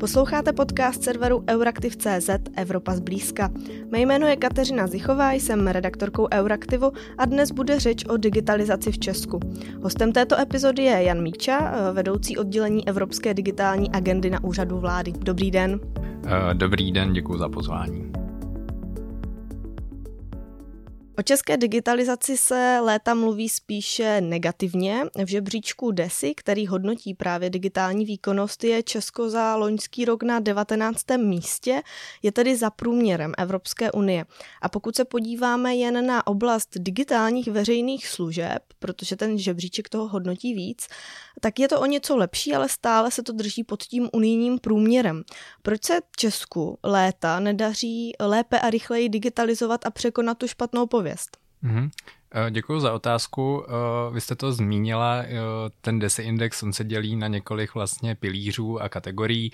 Posloucháte podcast serveru Euraktiv.cz Evropa zblízka. Mé jméno je Kateřina Zichová, jsem redaktorkou Euraktivu a dnes bude řeč o digitalizaci v Česku. Hostem této epizody je Jan Míča, vedoucí oddělení Evropské digitální agendy na úřadu vlády. Dobrý den. Eh, dobrý den, děkuji za pozvání. O české digitalizaci se léta mluví spíše negativně. V žebříčku DESI, který hodnotí právě digitální výkonnost, je Česko za loňský rok na 19. místě, je tedy za průměrem Evropské unie. A pokud se podíváme jen na oblast digitálních veřejných služeb, protože ten žebříček toho hodnotí víc, tak je to o něco lepší, ale stále se to drží pod tím unijním průměrem. Proč se Česku léta nedaří lépe a rychleji digitalizovat a překonat tu špatnou pověst? Mm-hmm. Eh, Děkuji za otázku. Eh, vy jste to zmínila, eh, ten DESI index, on se dělí na několik vlastně pilířů a kategorií.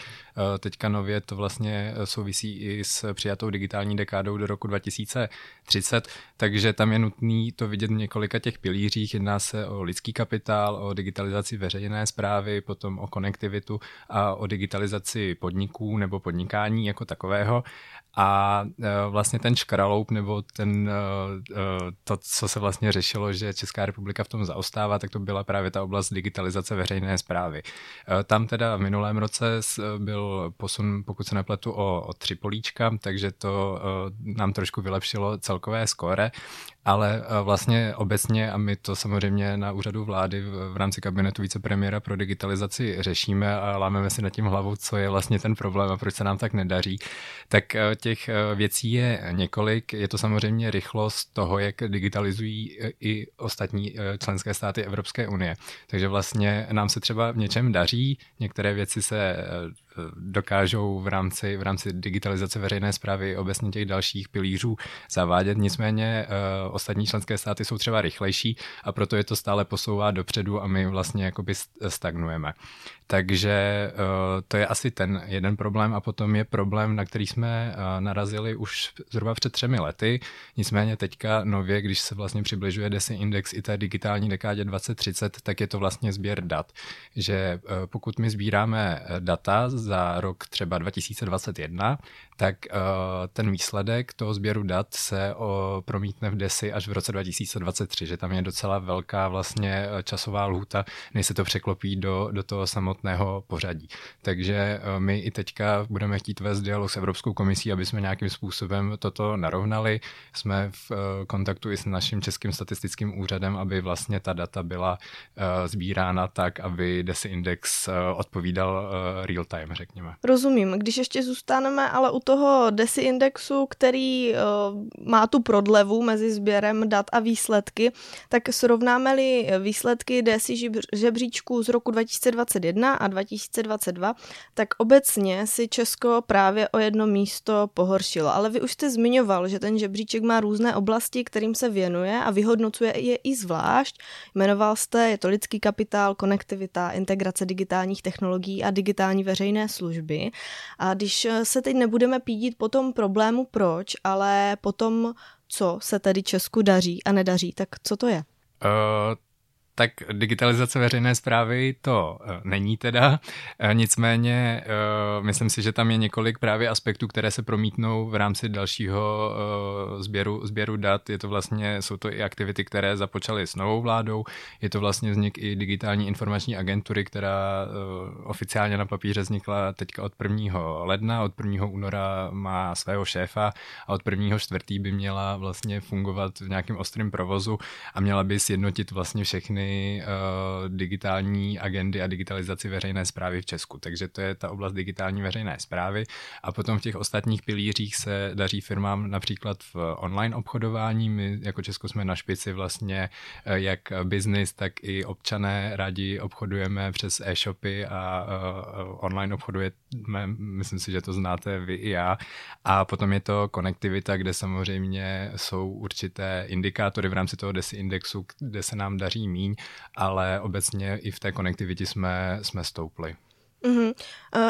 Teďka nově to vlastně souvisí i s přijatou digitální dekádou do roku 2030, takže tam je nutný to vidět v několika těch pilířích. Jedná se o lidský kapitál, o digitalizaci veřejné zprávy, potom o konektivitu a o digitalizaci podniků nebo podnikání jako takového. A vlastně ten škraloup nebo ten, to, co se vlastně řešilo, že Česká republika v tom zaostává, tak to byla právě ta oblast digitalizace veřejné zprávy. E, tam teda v minulém roce byl posun, pokud se nepletu, o, o tři políčka, takže to e, nám trošku vylepšilo celkové skóre ale vlastně obecně, a my to samozřejmě na úřadu vlády v rámci kabinetu vicepremiéra pro digitalizaci řešíme a lámeme si nad tím hlavu, co je vlastně ten problém a proč se nám tak nedaří, tak těch eh, věcí je několik. Je to samozřejmě rychlost toho, jak digitalizují i ostatní členské státy Evropské unie. Takže vlastně nám se třeba v něčem daří, některé věci se dokážou v rámci, v rámci digitalizace veřejné zprávy obecně těch dalších pilířů zavádět. Nicméně uh, ostatní členské státy jsou třeba rychlejší a proto je to stále posouvá dopředu a my vlastně jakoby stagnujeme. Takže uh, to je asi ten jeden problém a potom je problém, na který jsme uh, narazili už zhruba před třemi lety. Nicméně teďka nově, když se vlastně přibližuje DESI index i té digitální dekádě 2030, tak je to vlastně sběr dat. Že pokud my sbíráme data za rok třeba 2021, tak uh, ten výsledek toho sběru dat se uh, promítne v DESI až v roce 2023, že tam je docela velká vlastně časová lhůta, než se to překlopí do, do toho samotného pořadí. Takže my i teďka budeme chtít vést dialog s Evropskou komisí, aby jsme nějakým způsobem toto narovnali. Jsme v kontaktu i s naším českým statistickým úřadem, aby vlastně ta data byla sbírána tak, aby DESI index odpovídal real time, řekněme. Rozumím. Když ještě zůstaneme ale u toho DESI indexu, který uh, má tu prodlevu mezi sběrem dat a výsledky, tak srovnáme-li výsledky DESI žebříčku z roku 2021 a 2022, tak obecně si Česko právě o jedno místo pohoršilo. Ale vy už jste zmiňoval, že ten žebříček má různé oblasti, kterým se věnuje a vyhodnocuje je i zvlášť. Jmenoval jste, je to lidský kapitál, konektivita, integrace digitálních technologií a digitální veřejné služby. A když se teď nebudeme pídit po tom problému proč, ale po tom, co se tedy Česku daří a nedaří, tak co to je? Uh, tak digitalizace veřejné zprávy to uh, není teda, uh, nicméně uh, myslím si, že tam je několik právě aspektů, které se promítnou v rámci dalšího sběru, sběru dat. Je to vlastně, jsou to i aktivity, které započaly s novou vládou, je to vlastně vznik i digitální informační agentury, která oficiálně na papíře vznikla teďka od 1. ledna, od 1. února má svého šéfa a od 1. čtvrtý by měla vlastně fungovat v nějakém ostrém provozu a měla by sjednotit vlastně všechny uh, digitální agendy a digitalizaci veřejné zprávy v Česku. Takže to je ta oblast digitální veřejné zprávy. A potom v těch ostatních pilířích se daří firmám například v online obchodování. My jako Česko jsme na špici vlastně uh, jak biznis, tak i občané rádi obchodujeme přes e-shopy a uh, online obchodujeme, myslím si, že to znáte vy i já. A potom je to konektivita, kde samozřejmě jsou určité indikátory v rámci toho DESI indexu, kde se nám daří míň ale obecně i v té konektivitě jsme, jsme stoupli. Mm-hmm.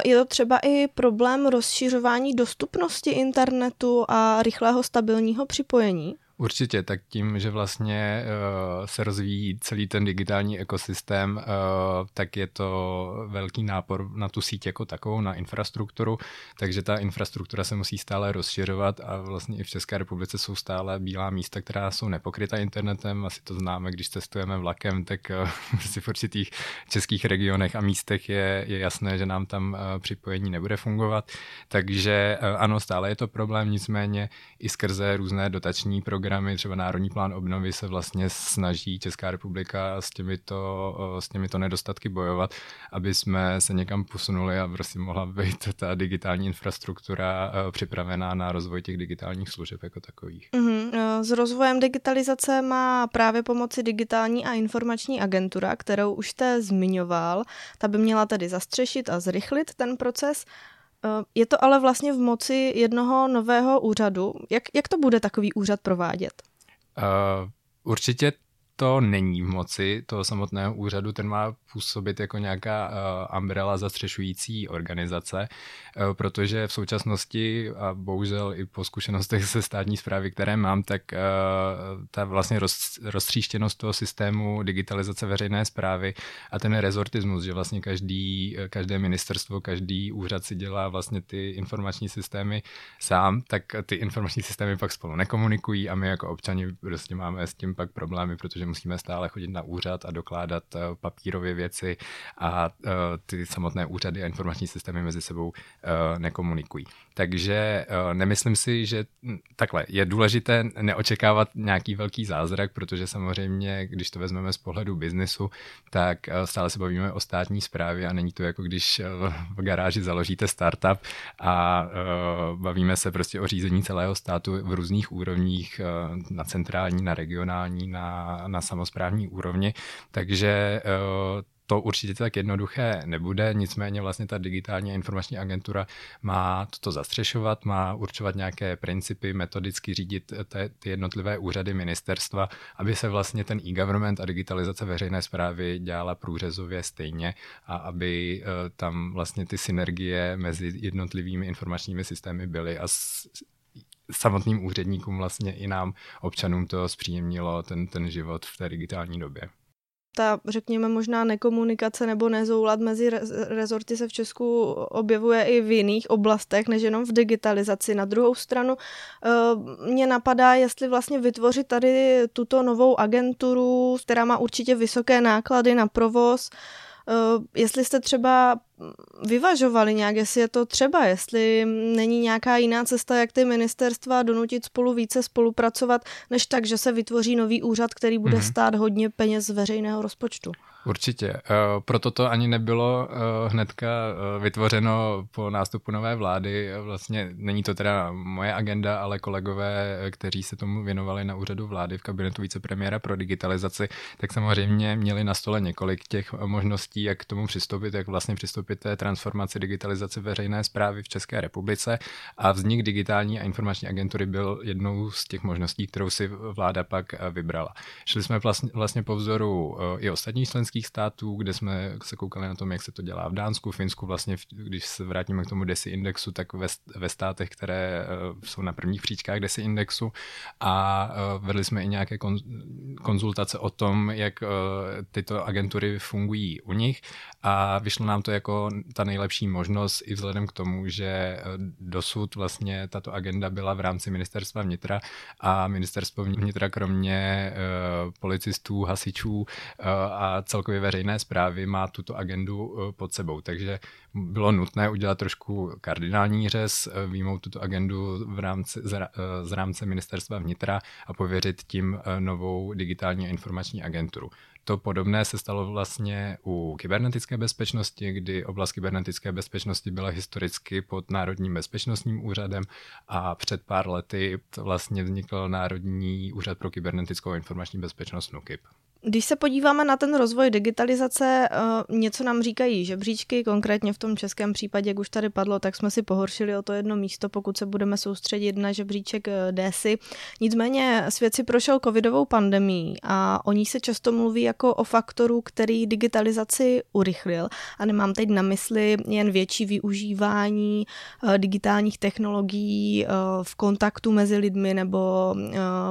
Je to třeba i problém rozšiřování dostupnosti internetu a rychlého stabilního připojení? Určitě, tak tím, že vlastně uh, se rozvíjí celý ten digitální ekosystém, uh, tak je to velký nápor na tu síť jako takovou, na infrastrukturu, takže ta infrastruktura se musí stále rozšiřovat a vlastně i v České republice jsou stále bílá místa, která jsou nepokryta internetem, asi to známe, když cestujeme vlakem, tak uh, v určitých českých regionech a místech je, je jasné, že nám tam uh, připojení nebude fungovat, takže uh, ano, stále je to problém, nicméně i skrze různé dotační programy programy, třeba Národní plán obnovy se vlastně snaží Česká republika s těmito, s těmito nedostatky bojovat, aby jsme se někam posunuli a prostě mohla být ta digitální infrastruktura připravená na rozvoj těch digitálních služeb jako takových. Mm-hmm. S rozvojem digitalizace má právě pomoci digitální a informační agentura, kterou už jste zmiňoval. Ta by měla tedy zastřešit a zrychlit ten proces. Eh, je to ale vlastně v moci jednoho nového úřadu. Jak, jak to bude takový úřad provádět? Uh, určitě to není v moci toho samotného úřadu, ten má působit jako nějaká uh, umbrella zastřešující organizace, uh, protože v současnosti a bohužel i po zkušenostech se státní zprávy, které mám, tak uh, ta vlastně roz, roztříštěnost toho systému digitalizace veřejné zprávy a ten rezortismus, že vlastně každý, každé ministerstvo, každý úřad si dělá vlastně ty informační systémy sám, tak ty informační systémy pak spolu nekomunikují a my jako občani prostě máme s tím pak problémy, protože musíme stále chodit na úřad a dokládat uh, papírově věci a uh, ty samotné úřady a informační systémy mezi sebou uh, nekomunikují. Takže nemyslím si, že hm, takhle je důležité neočekávat nějaký velký zázrak, protože samozřejmě, když to vezmeme z pohledu biznesu, tak stále se bavíme o státní správě a není to jako když v garáži založíte startup a bavíme se prostě o řízení celého státu v různých úrovních, na centrální, na regionální, na, na samozprávní úrovni, takže eh, to určitě tak jednoduché nebude, nicméně vlastně ta digitální informační agentura má toto zastřešovat, má určovat nějaké principy, metodicky řídit te, ty jednotlivé úřady ministerstva, aby se vlastně ten e-government a digitalizace veřejné zprávy dělala průřezově stejně a aby eh, tam vlastně ty synergie mezi jednotlivými informačními systémy byly a samotným úředníkům vlastně i nám, občanům to zpříjemnilo ten, ten život v té digitální době ta, řekněme, možná nekomunikace nebo nezoulad mezi rezorty se v Česku objevuje i v jiných oblastech, než jenom v digitalizaci. Na druhou stranu eh, mě napadá, jestli vlastně vytvořit tady tuto novou agenturu, která má určitě vysoké náklady na provoz, jestli jste třeba vyvažovali nějak, jestli je to třeba, jestli není nějaká jiná cesta, jak ty ministerstva donutit spolu více spolupracovat, než tak, že se vytvoří nový úřad, který bude mm-hmm. stát hodně peněz z veřejného rozpočtu. Určitě. Eh, proto to ani nebylo eh, hnedka eh, vytvořeno po nástupu nové vlády. Vlastně není to teda moje agenda, ale kolegové, kteří se tomu věnovali na úřadu vlády v kabinetu vicepremiéra pro digitalizaci, tak samozřejmě měli na stole několik těch možností, jak k tomu přistoupit, jak vlastně přistoupit té transformaci digitalizace veřejné zprávy v České republice. A vznik digitální a informační agentury byl jednou z těch možností, kterou si vláda pak vybrala. Šli jsme vlastně, vlastně po vzoru i ostatních členských členských států, kde jsme se koukali na tom, jak se to dělá v Dánsku, Finsku, vlastně, když se vrátíme k tomu DESI indexu, tak ve, ve státech, které uh, jsou na prvních příčkách DESI indexu. A uh, vedli jsme i nějaké kon, konzultace o tom, jak uh, tyto agentury fungují u nich. A vyšlo nám to jako ta nejlepší možnost i vzhledem k tomu, že dosud vlastně tato agenda byla v rámci ministerstva vnitra a ministerstvo vnitra kromě policistů, hasičů a celkově celkově veřejné zprávy má tuto agendu eh, pod sebou. Takže bylo nutné udělat trošku kardinální řez, eh, výjmout tuto agendu v rámci, z, z rámce ministerstva vnitra a pověřit tím eh, novou digitální informační agenturu. To podobné se stalo vlastně u kybernetické bezpečnosti, kdy oblast kybernetické bezpečnosti byla historicky pod Národním bezpečnostním úřadem a před pár lety vlastně vznikl Národní úřad pro kybernetickou informační bezpečnost NUKIP. Když se podíváme na ten rozvoj digitalizace, uh, něco nám říkají žebříčky, konkrétně v tom českém případě, jak už tady padlo, tak jsme si pohoršili o to jedno místo, pokud se budeme soustředit na žebříček uh, DESY. Nicméně svět si prošel covidovou pandemí a o ní se často mluví jako o faktoru, který digitalizaci urychlil. A nemám teď na mysli jen větší využívání uh, digitálních technologií v kontaktu mezi lidmi nebo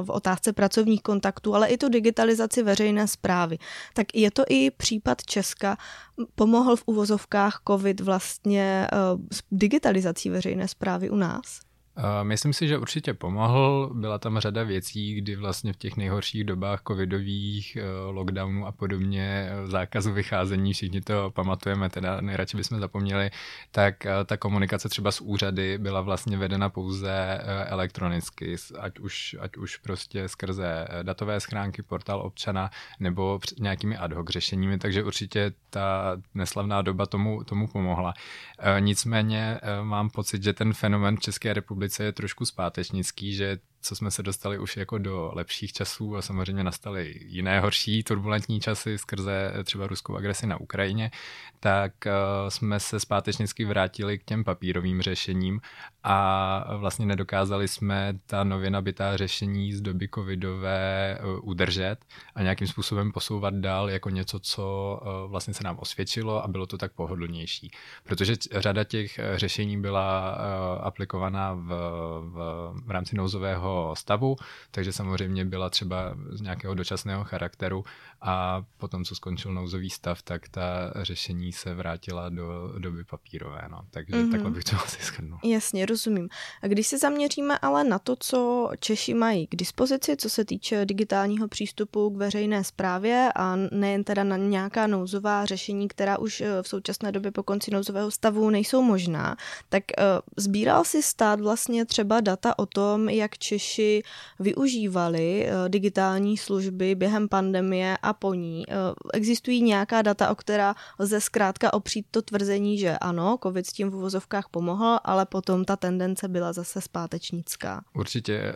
v otázce pracovních kontaktů, ale i tu digitalizaci veřejné zprávy. Tak je to i případ Česka. Pomohl v uvozovkách COVID vlastně uh, s digitalizací veřejné zprávy u nás? Myslím si, že určitě pomohl. Byla tam řada věcí, kdy vlastně v těch nejhorších dobách covidových, eh, lockdownů a podobně, eh, zákazu vycházení, všichni to pamatujeme, teda nejradši bychom zapomněli, tak eh, ta komunikace třeba s úřady byla vlastně vedena pouze elektronicky, ať už, ať už prostě skrze datové schránky, portál občana nebo nějakými ad hoc řešeními, takže určitě ta neslavná doba tomu, tomu pomohla. Nicméně mám pocit, že ten fenomen České republice republice je trošku zpátečnický, že co jsme se dostali už jako do lepších časů a samozřejmě nastaly jiné horší turbulentní časy skrze třeba ruskou agresi na Ukrajině, tak uh, jsme se zpátečnicky vrátili k těm papírovým řešením a vlastně nedokázali jsme ta nově nabitá řešení z doby covidové uh, udržet a nějakým způsobem posouvat dál jako něco, co vlastně se nám osvědčilo a bylo to tak pohodlnější. Protože řada těch řešení byla aplikovaná v, v, v rámci nouzového stavu, takže samozřejmě byla třeba z nějakého dočasného charakteru a potom, co skončil nouzový stav, tak ta řešení se vrátila do doby papírové. No. Takže mm-hmm. takhle bych to asi shrnul. Jasně, rozumím. A když se zaměříme ale na to, co Češi mají k dispozici, co se týče digitálního přístupu k veřejné správě a nejen teda na nějaká nouzová řešení, která už eh, v současné době po konci nouzového stavu nejsou možná, tak uh, sbíral si stát vlastně třeba data o tom, jak Češi využívali uh, digitální služby během pandemie a po ní. Eh, existují nějaká data, o která lze zkrátka opřít to tvrzení, že ano, COVID s tím v uvozovkách pomohl, ale potom ta tendence byla zase zpátečnická. Určitě eh,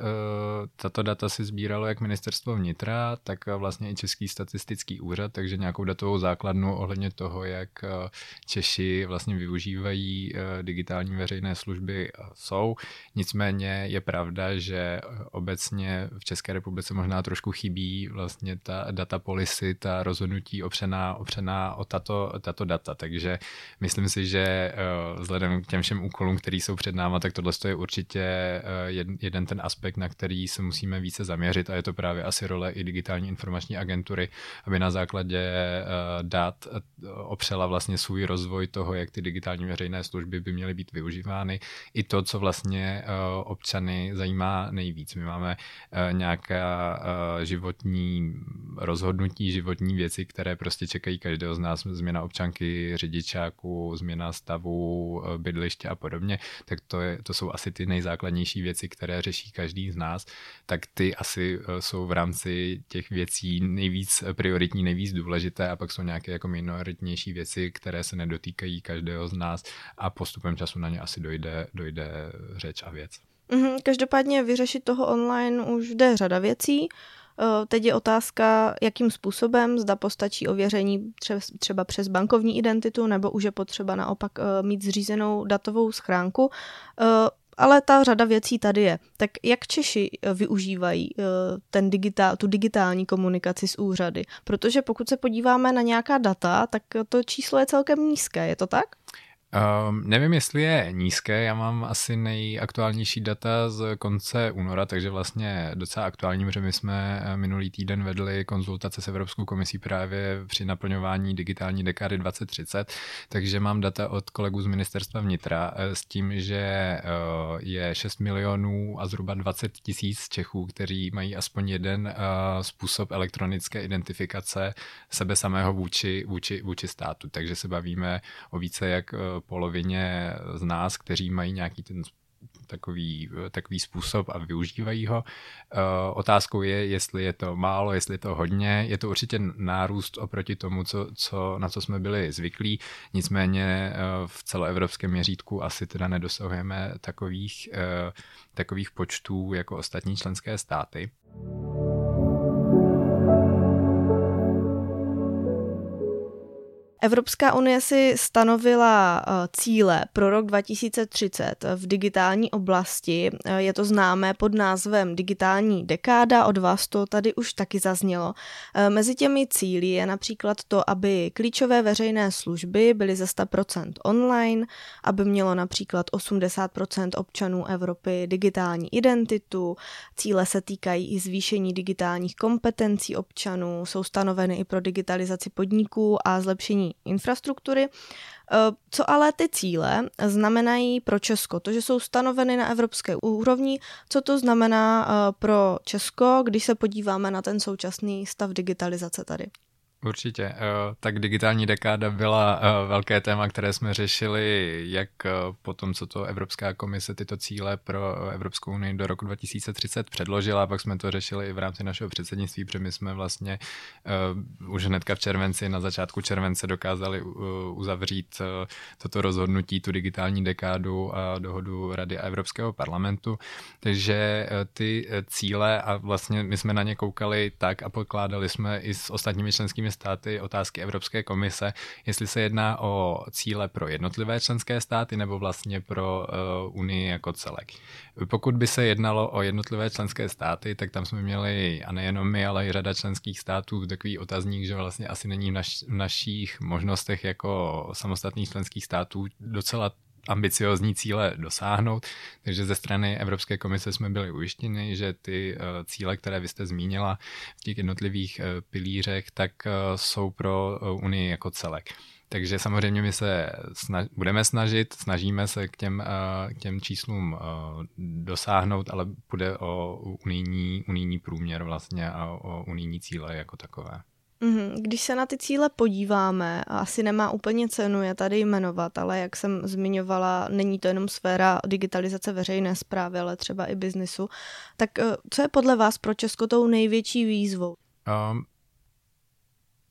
tato data si sbíralo jak ministerstvo vnitra, tak vlastně i Český statistický úřad, takže nějakou datovou základnu ohledně toho, jak eh, Češi vlastně využívají digitální veřejné služby jsou. Nicméně je pravda, že obecně v České republice možná trošku chybí vlastně ta data policy, ta rozhodnutí opřená, opřená o tato, tato data. Takže myslím si, že eh, vzhledem k těm všem úkolům, které jsou před náma, tak tohle je určitě eh, jeden ten aspekt, na který se musíme více zaměřit a je to právě asi role i digitální informační agentury, aby na základě eh, dat opřela vlastně svůj rozvoj toho, jak ty digitální veřejné služby by měly být využívány. I to, co vlastně občany zajímá nejvíc. My máme nějaká životní rozhodnutí, nutní životní věci, které prostě čekají každého z nás, změna občanky, řidičáku, změna stavu, eh, bydliště a podobně, tak to, je, to jsou asi ty nejzákladnější věci, které řeší každý z nás, tak ty asi eh, jsou v rámci těch věcí nejvíc prioritní, nejvíc důležité a pak jsou nějaké jako minoritnější věci, které se nedotýkají každého z nás a postupem času na ně asi dojde, dojde řeč a věc. Mhm, každopádně vyřešit toho online už jde řada věcí. Eh, teď je otázka, jakým způsobem, zda postačí ověření třeba přes bankovní identitu, nebo už je potřeba naopak eh, mít zřízenou datovou schránku. Eh, ale ta řada věcí tady je. Tak jak Češi využívají ten digitál, tu digitální komunikaci s úřady? Protože pokud se podíváme na nějaká data, tak to číslo je celkem nízké, je to tak? Um, nevím, jestli je nízké, já mám asi nejaktuálnější data z konce února, takže vlastně docela aktuální, protože my jsme eh, minulý týden vedli konzultace s Evropskou komisí právě při naplňování digitální dekády 2030, takže mám data od kolegů z ministerstva vnitra eh, s tím, že eh, je 6 milionů a zhruba 20 tisíc Čechů, kteří mají aspoň jeden způsob elektronické identifikace sebe samého vůči, vůči, vůči státu, takže se bavíme o více jak polovině z nás, kteří mají nějaký ten takový, takový způsob a využívají ho. Eh, otázkou je, jestli je to málo, jestli je to hodně. Je to určitě nárůst oproti tomu, co, co, na co jsme byli zvyklí. Nicméně eh, v celoevropském měřítku asi teda nedosahujeme takových, eh, takových počtů jako ostatní členské státy. Evropská unie si stanovila eh, cíle pro rok 2030 v digitální oblasti. Eh, je to známé pod názvem digitální dekáda, od vás to tady už taky zaznělo. Eh, mezi těmi cíly je například to, aby klíčové veřejné služby byly ze 100% online, aby mělo například 80% občanů Evropy digitální identitu, cíle se týkají i zvýšení digitálních kompetencí občanů, jsou stanoveny i pro digitalizaci podniků a zlepšení infrastruktury. Eh, co ale ty cíle znamenají pro Česko? To, že jsou stanoveny na evropské úrovni, co to znamená eh, pro Česko, když se podíváme na ten současný stav digitalizace tady? Určitě. Eh, tak digitální dekáda byla eh, velké téma, které jsme řešili jak eh, po tom, co to Evropská komise tyto cíle pro Evropskou unii do roku 2030 předložila, pak jsme to řešili i v rámci našeho předsednictví, protože my jsme vlastně už hnedka v červenci, na začátku července dokázali uzavřít toto rozhodnutí, tu digitální dekádu a dohodu Rady a Evropského parlamentu. Takže ty cíle a vlastně my jsme na ně koukali tak a podkládali jsme i s ostatními členskými členskými státy otázky Evropské komise, jestli se jedná o cíle pro jednotlivé členské státy nebo vlastně pro uh, Unii jako celek. Pokud by se jednalo o jednotlivé členské státy, tak tam jsme měli, a nejenom my, ale i řada členských států, takový otazník, že vlastně asi není v, naš, v našich možnostech jako samostatných členských států docela ambiciozní cíle dosáhnout. Takže ze strany Evropské komise jsme byli ujištěni, že ty eh, cíle, které vy jste zmínila v těch jednotlivých eh, pilířech, tak eh, jsou pro Unii jako celek. Takže samozřejmě my se snaž, budeme snažit, snažíme se k těm, k těm číslům dosáhnout, ale bude o unijní, unijní průměr vlastně a o unijní cíle jako takové. Mhm, když se na ty cíle podíváme, asi nemá úplně cenu je tady jmenovat, ale jak jsem zmiňovala, není to jenom sféra digitalizace veřejné zprávy, ale třeba i biznisu. Tak eh, co je podle vás pro Česko tou největší výzvou? Um,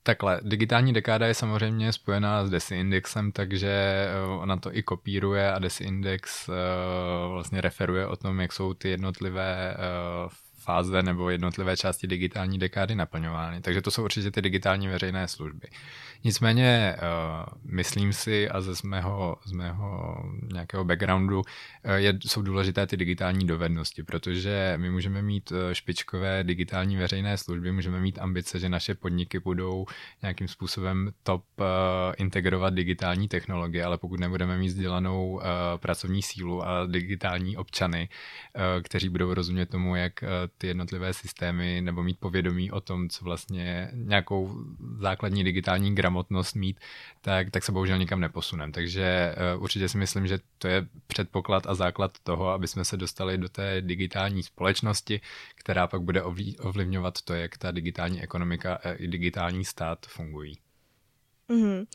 Takhle, digitální dekáda je samozřejmě spojená s DesiIndexem, takže eh, ona to i kopíruje a DesiIndex uh, vlastně referuje o tom, jak jsou ty jednotlivé uh, fáze nebo jednotlivé části digitální dekády naplňovány. Takže to jsou určitě ty digitální veřejné služby. Nicméně uh, myslím si a ze mého, z mého nějakého backgroundu uh, je, jsou důležité ty digitální dovednosti, protože my můžeme mít uh, špičkové digitální veřejné služby, můžeme mít ambice, že naše podniky budou nějakým způsobem top integrovat digitální technologie, ale pokud nebudeme mít vzdělanou pracovní sílu a digitální občany, kteří budou rozumět tomu, jak ty jednotlivé systémy nebo mít povědomí o tom, co vlastně nějakou základní digitální gramotnost mít, tak, tak se bohužel nikam neposunem. Takže uh, určitě si myslím, že to je předpoklad a základ toho, aby jsme se dostali do té digitální společnosti, která pak bude ovlivňovat to, jak ta digitální ekonomika i digitální stát fungují. Mm-hmm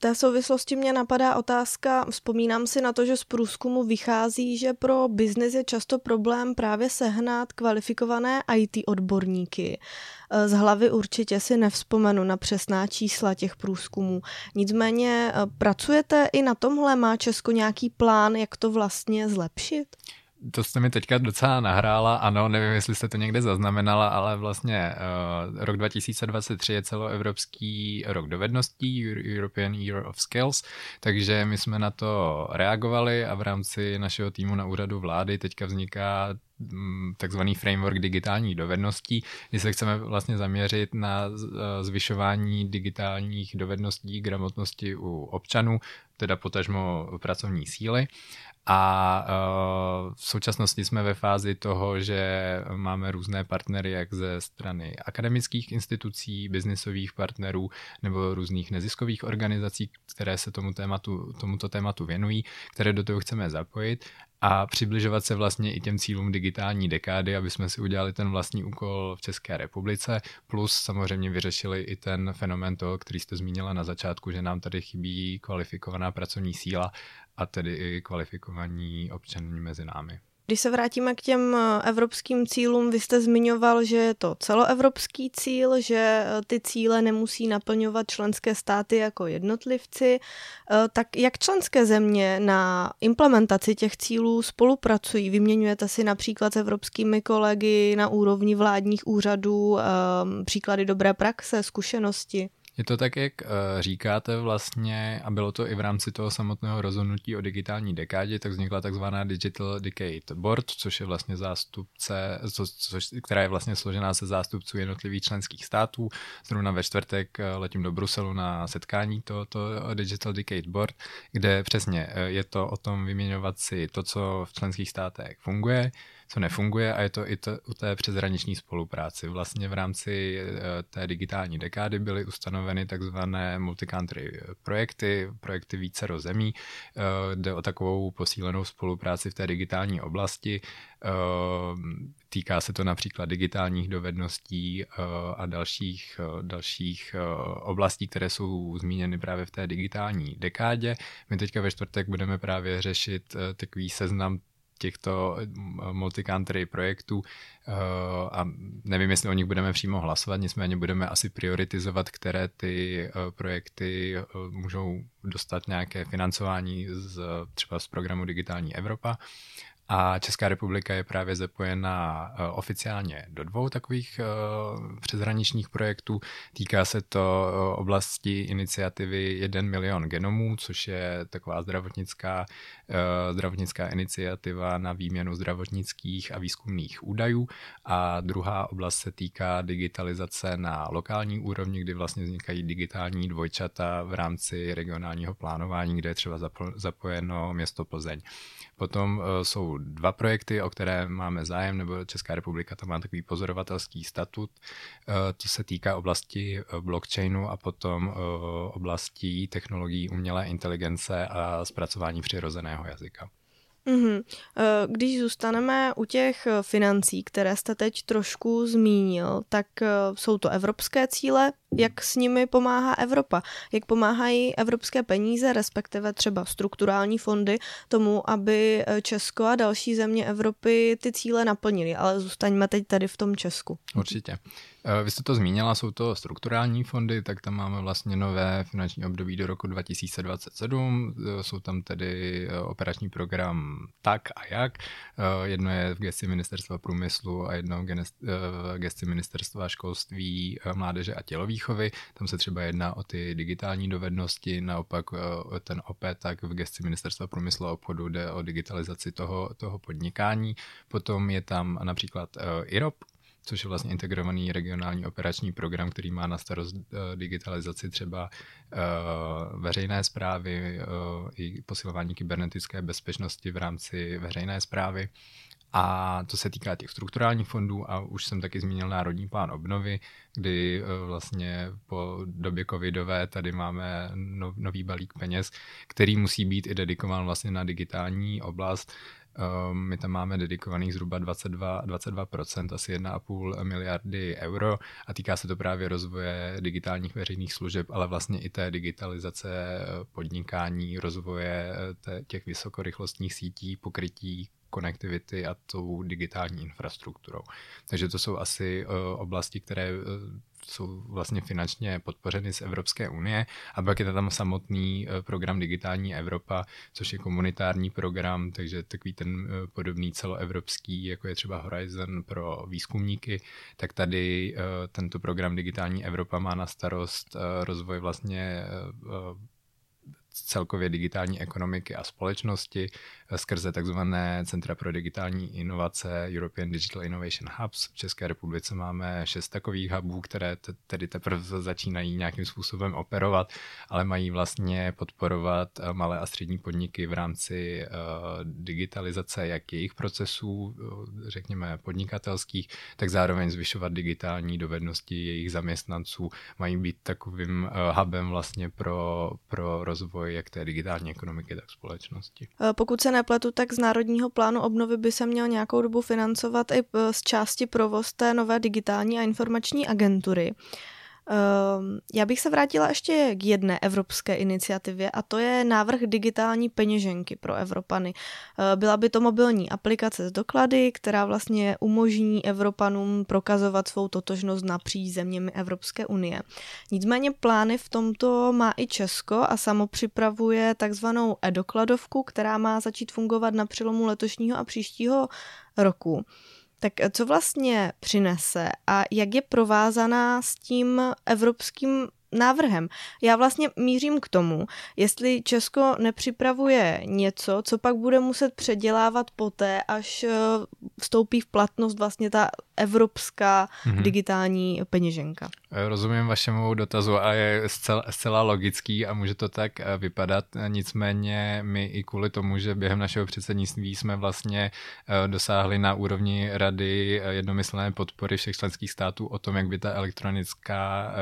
té souvislosti mě napadá otázka, vzpomínám si na to, že z průzkumu vychází, že pro biznis je často problém právě sehnat kvalifikované IT odborníky. E, z hlavy určitě si nevzpomenu na přesná čísla těch průzkumů. Nicméně e, pracujete i na tomhle? Má Česko nějaký plán, jak to vlastně zlepšit? To jste mi teďka docela nahrála, ano, nevím, jestli jste to někde zaznamenala, ale vlastně uh, rok 2023 je celoevropský rok dovedností, European Year of Skills, takže my jsme na to reagovali a v rámci našeho týmu na úřadu vlády teďka vzniká mm, takzvaný framework digitálních dovedností, kdy se chceme vlastně zaměřit na eh, zvyšování digitálních dovedností, gramotnosti u občanů, teda potažmo pracovní síly. A uh, v současnosti jsme ve fázi toho, že máme různé partnery jak ze strany akademických institucí, biznisových partnerů nebo různých neziskových organizací, které se tomu tématu, tomuto tématu věnují, které do toho chceme zapojit a přibližovat se vlastně i těm cílům digitální dekády, aby jsme si udělali ten vlastní úkol v České republice, plus samozřejmě vyřešili i ten fenomén toho, který jste zmínila na začátku, že nám tady chybí kvalifikovaná pracovní síla a tedy i kvalifikovaní občaní mezi námi. Když se vrátíme k těm eh, evropským cílům, vy jste zmiňoval, že je to celoevropský cíl, že eh, ty cíle nemusí naplňovat členské státy jako jednotlivci. Eh, tak jak členské země na implementaci těch cílů spolupracují? Vyměňujete si například s evropskými kolegy na úrovni vládních úřadů příklady dobré praxe, zkušenosti? Je to tak, jak uh, říkáte vlastně, a bylo to i v rámci toho samotného rozhodnutí o digitální dekádě, tak vznikla takzvaná Digital Decade Board, což je vlastně zástupce, co, což, která je vlastně složená se zástupců jednotlivých členských států. Zrovna ve čtvrtek uh, letím do Bruselu na setkání tohoto Digital Decade Board, kde přesně je to o tom vyměňovat si to, co v členských státech funguje, co nefunguje a je to i to, u té přeshraniční spolupráci. Vlastně v rámci eh, té digitální dekády byly ustanoveny takzvané multicountry projekty, projekty více zemí. Eh, jde o takovou posílenou spolupráci v té digitální oblasti. Eh, týká se to například digitálních dovedností a dalších, dalších oblastí, které jsou zmíněny právě v té digitální dekádě. My teďka ve čtvrtek budeme právě řešit takový seznam těchto eh, multi-country projektů eh, a nevím, jestli o nich budeme přímo hlasovat, nicméně budeme asi prioritizovat, které ty eh, projekty můžou dostat nějaké financování z, třeba z programu Digitální Evropa a Česká republika je právě zapojena eh, oficiálně do dvou takových eh, přeshraničních projektů. Týká se to eh, oblasti iniciativy 1 milion genomů, což je taková zdravotnická, zdravotnická iniciativa na výměnu zdravotnických a výzkumných údajů. A druhá oblast se týká digitalizace na lokální úrovni, kdy vlastně vznikají digitální dvojčata v rámci regionálního plánování, kde je třeba zapojeno město Plzeň. Potom jsou dva projekty, o které máme zájem, nebo Česká republika tam má takový pozorovatelský statut. Eh, to se týká oblasti eh, blockchainu a potom eh, oblastí technologií umělé inteligence a zpracování přirozeného jazyka. Mm-hmm. Když zůstaneme u těch financí, které jste teď trošku zmínil, tak jsou to evropské cíle, jak s nimi pomáhá Evropa, jak pomáhají evropské peníze, respektive třeba strukturální fondy tomu, aby Česko a další země Evropy ty cíle naplnili. Ale zůstaňme teď tady v tom Česku. Určitě. Eh, vy jste to zmínila, jsou to strukturální fondy, tak tam máme vlastně nové finanční období do roku 2027. Eh, jsou tam tedy eh, operační program Tak a jak. Jedno je v gesti ministerstva průmyslu a jedno v gesti ministerstva školství, mládeže a tělovýchovy. Tam se třeba jedná o ty digitální dovednosti, naopak ten OPE, tak v gesti ministerstva průmyslu a obchodu jde o digitalizaci toho, toho podnikání. Potom je tam například IROP, což je vlastně integrovaný regionální operační program, který má na starost eh, digitalizaci třeba eh, veřejné zprávy eh, i posilování kybernetické bezpečnosti v rámci veřejné zprávy. A to se týká těch strukturálních fondů a už jsem taky zmínil Národní plán obnovy, kdy vlastně po době covidové tady máme nový balík peněz, který musí být i dedikován vlastně na digitální oblast my tam máme dedikovaných zhruba 22, 22%, asi 1,5 miliardy euro a týká se to právě rozvoje digitálních veřejných služeb, ale vlastně i té digitalizace eh, podnikání, rozvoje eh, těch vysokorychlostních sítí, pokrytí konektivity a tou digitální infrastrukturou. Takže to jsou asi uh, oblasti, které jsou vlastně finančně podpořeny z Evropské unie a pak je tam samotný uh, program Digitální Evropa, což je komunitární program, takže takový ten podobný celoevropský, jako je třeba Horizon pro výzkumníky, tak tady tento program Digitální Evropa má na starost rozvoj vlastně celkově digitální ekonomiky a společnosti eh, skrze takzvané Centra pro digitální inovace European Digital Innovation Hubs. V České republice máme šest takových hubů, které tedy teprve začínají nějakým způsobem operovat, ale mají vlastně podporovat eh, malé a střední podniky v rámci uh, digitalizace jak jejich procesů, řekněme podnikatelských, tak zároveň zvyšovat digitální dovednosti jejich zaměstnanců. Mají být takovým hubem vlastně pro, pro rozvoj rozvoj jak té digitální ekonomiky, tak společnosti. E, pokud se nepletu, tak z Národního plánu obnovy by se měl nějakou dobu financovat i e, z části provoz té nové digitální a informační agentury. Ehm, já bych se vrátila ještě k jedné evropské iniciativě a to je návrh digitální peněženky pro Evropany. Ehm, byla by to mobilní aplikace z doklady, která vlastně umožní Evropanům prokazovat svou totožnost napříč zeměmi Evropské unie. Nicméně plány v tomto má i Česko a samo připravuje takzvanou e-dokladovku, která má začít fungovat na přelomu letošního a příštího roku. Tak eh, co vlastně přinese a jak je provázaná s tím evropským návrhem. Já vlastně mířím k tomu, jestli Česko nepřipravuje něco, co pak bude muset předělávat poté, až eh, vstoupí v platnost vlastně ta evropská mm-hmm. digitální peněženka. Rozumím vašemu dotazu a je zcela, zcela logický a může to tak vypadat. Nicméně my i kvůli tomu, že během našeho předsednictví jsme vlastně dosáhli na úrovni rady jednomyslné podpory všech členských států o tom, jak by ta elektronická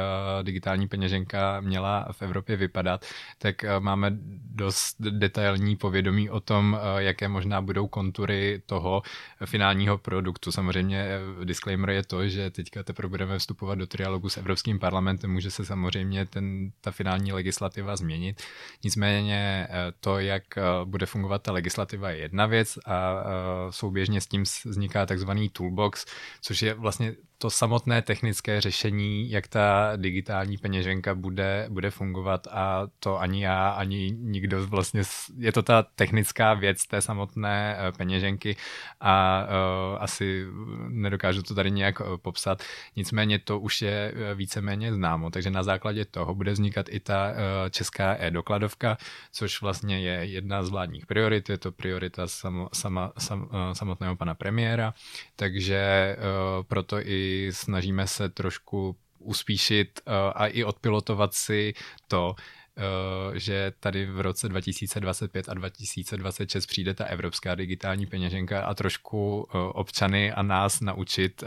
digitální peněženka měla v Evropě vypadat, tak eh, máme dost detailní povědomí o tom, eh, jaké možná budou kontury toho finálního produktu. Samozřejmě eh, disclaimer je to, že teďka teprve budeme vstupovat do trialogu s Evropským parlamentem, může se samozřejmě ten, ta finální legislativa změnit. Nicméně to, jak bude fungovat ta legislativa, je jedna věc a souběžně s tím vzniká takzvaný toolbox, což je vlastně to samotné technické řešení, jak ta digitální peněženka bude, bude fungovat a to ani já, ani nikdo vlastně, je to ta technická věc té samotné eh, peněženky a uh, asi nedokážu to tady nějak uh, popsat, nicméně to už je víceméně známo, takže na základě toho bude vznikat i ta uh, česká e-dokladovka, což vlastně je jedna z vládních priorit, je to priorita samo, sama, sam, uh, samotného pana premiéra, takže uh, proto i snažíme se trošku uspíšit uh, a i odpilotovat si to, uh, že tady v roce 2025 a 2026 přijde ta evropská digitální peněženka a trošku uh, občany a nás naučit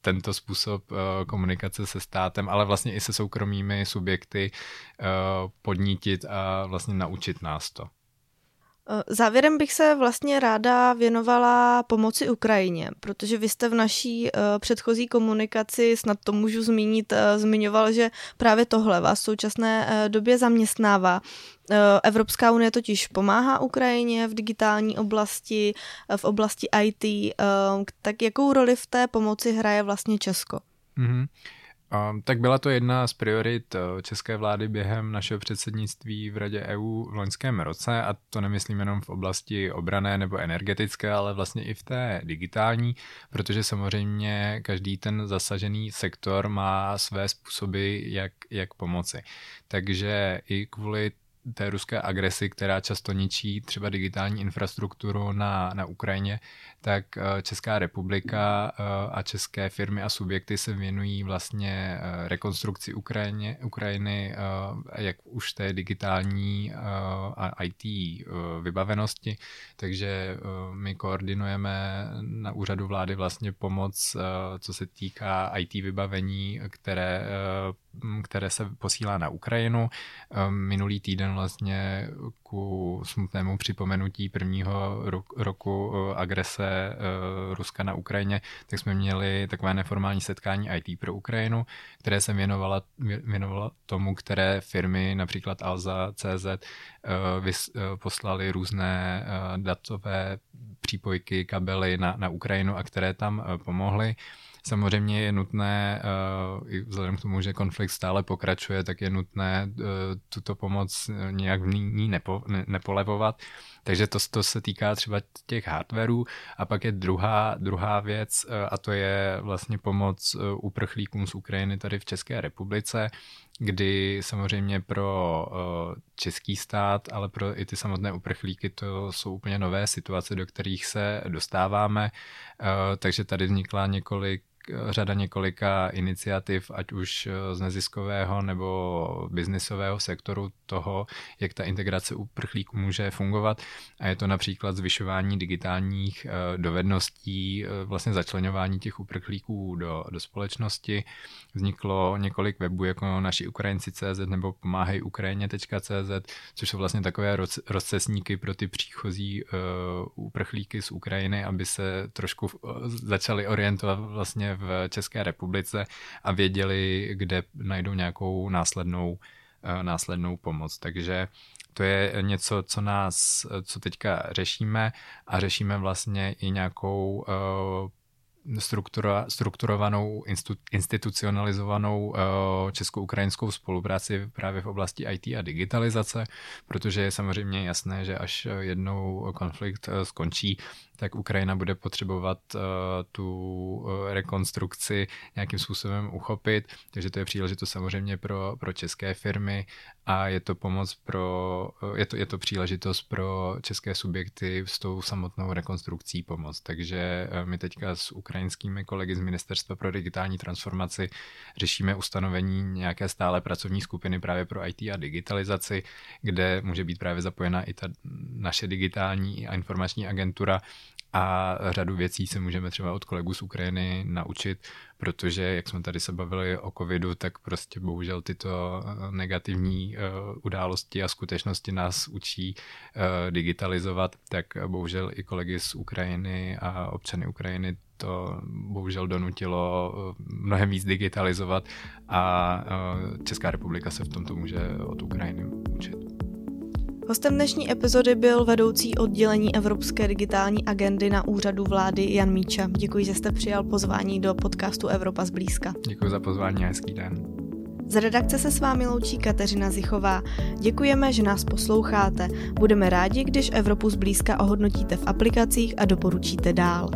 tento způsob komunikace se státem, ale vlastně i se soukromými subjekty podnítit a vlastně naučit nás to. Eh, závěrem bych se vlastně ráda věnovala pomoci Ukrajině, protože vy jste v naší uh, předchozí komunikaci, snad to můžu zmínit, uh, zmiňoval, že právě tohle vás v současné době zaměstnává. Evropská unie totiž pomáhá Ukrajině v digitální oblasti, v oblasti IT. Tak jakou roli v té pomoci hraje vlastně Česko? Mm-hmm. Tak byla to jedna z priorit eh, české vlády během našeho předsednictví v Radě EU v loňském roce a to nemyslím jenom v oblasti obrané nebo energetické, ale vlastně i v té digitální, protože samozřejmě každý ten zasažený sektor má své způsoby, jak, jak pomoci. Takže i kvůli té ruské agresi, která často ničí třeba digitální infrastrukturu na, na Ukrajině, tak eh, Česká republika eh, a české firmy a subjekty se věnují vlastně eh, rekonstrukci Ukrajině, Ukrajiny, jak už té digitální a IT vybavenosti, takže my koordinujeme na úřadu vlády vlastně pomoc, co se týká IT vybavení, které které se posílá na Ukrajinu. Minulý týden vlastně ku smutnému připomenutí prvního roku agrese Eh, Ruska na Ukrajině, tak jsme měli takové neformální setkání IT pro Ukrajinu, které se věnovala, věnovala tomu, které firmy, například Alza, CZ, eh, eh, poslali různé datové přípojky, kabely na, na Ukrajinu a které tam pomohly. Samozřejmě je nutné, i vzhledem k tomu, že konflikt stále pokračuje, tak je nutné tuto pomoc nějak v ní nepo, nepolevovat. Takže to, to se týká třeba těch hardwareů a pak je druhá, druhá věc a to je vlastně pomoc uprchlíkům z Ukrajiny tady v České republice, kdy samozřejmě pro e, český stát, ale pro i ty samotné uprchlíky to jsou úplně nové situace, do kterých se dostáváme, takže tady vznikla několik řada několika iniciativ, ať už eh, z neziskového nebo biznisového sektoru toho, jak ta integrace uprchlíků může fungovat. A je to například zvyšování digitálních eh, dovedností, eh, vlastně začlenování těch uprchlíků do, do společnosti. Vzniklo několik webů jako naši Ukrajinci.cz nebo pomáhej Ukrajině.cz, což jsou vlastně takové rozcesníky pro ty příchozí uprchlíky z Ukrajiny, aby se trošku začali orientovat vlastně v České republice a věděli, kde najdou nějakou následnou, eh, následnou pomoc. Takže to je něco, co nás, co teďka řešíme a řešíme vlastně i nějakou eh, struktura, strukturovanou, institucionalizovanou česko-ukrajinskou spolupráci právě v oblasti IT a digitalizace, protože je samozřejmě jasné, že až jednou konflikt skončí, tak Ukrajina bude potřebovat uh, tu uh, rekonstrukci nějakým způsobem uchopit, takže to je příležitost samozřejmě pro, pro české firmy a je to pomoc pro, uh, je to, je to příležitost pro české subjekty s tou samotnou rekonstrukcí pomoc. Takže my teďka s ukrajinskými kolegy z Ministerstva pro digitální transformaci řešíme ustanovení nějaké stále pracovní skupiny právě pro IT a digitalizaci, kde může být právě zapojena i ta naše digitální a informační agentura, a řadu věcí se můžeme třeba od kolegů z Ukrajiny naučit, protože jak jsme tady se bavili o covidu, tak prostě bohužel tyto eh, negativní eh, události a skutečnosti nás učí eh, digitalizovat, tak bohužel i kolegy z Ukrajiny a občany Ukrajiny to bohužel donutilo mnohem víc digitalizovat a Česká republika se v tomto může od Ukrajiny učit. Hostem dnešní epizody byl vedoucí oddělení Evropské digitální agendy na úřadu vlády Jan Míča. Děkuji, že jste přijal pozvání do podcastu Evropa zblízka. Děkuji za pozvání a hezký den. Z redakce se s vámi loučí Kateřina Zichová. Děkujeme, že nás posloucháte. Budeme rádi, když Evropu zblízka ohodnotíte v aplikacích a doporučíte dál.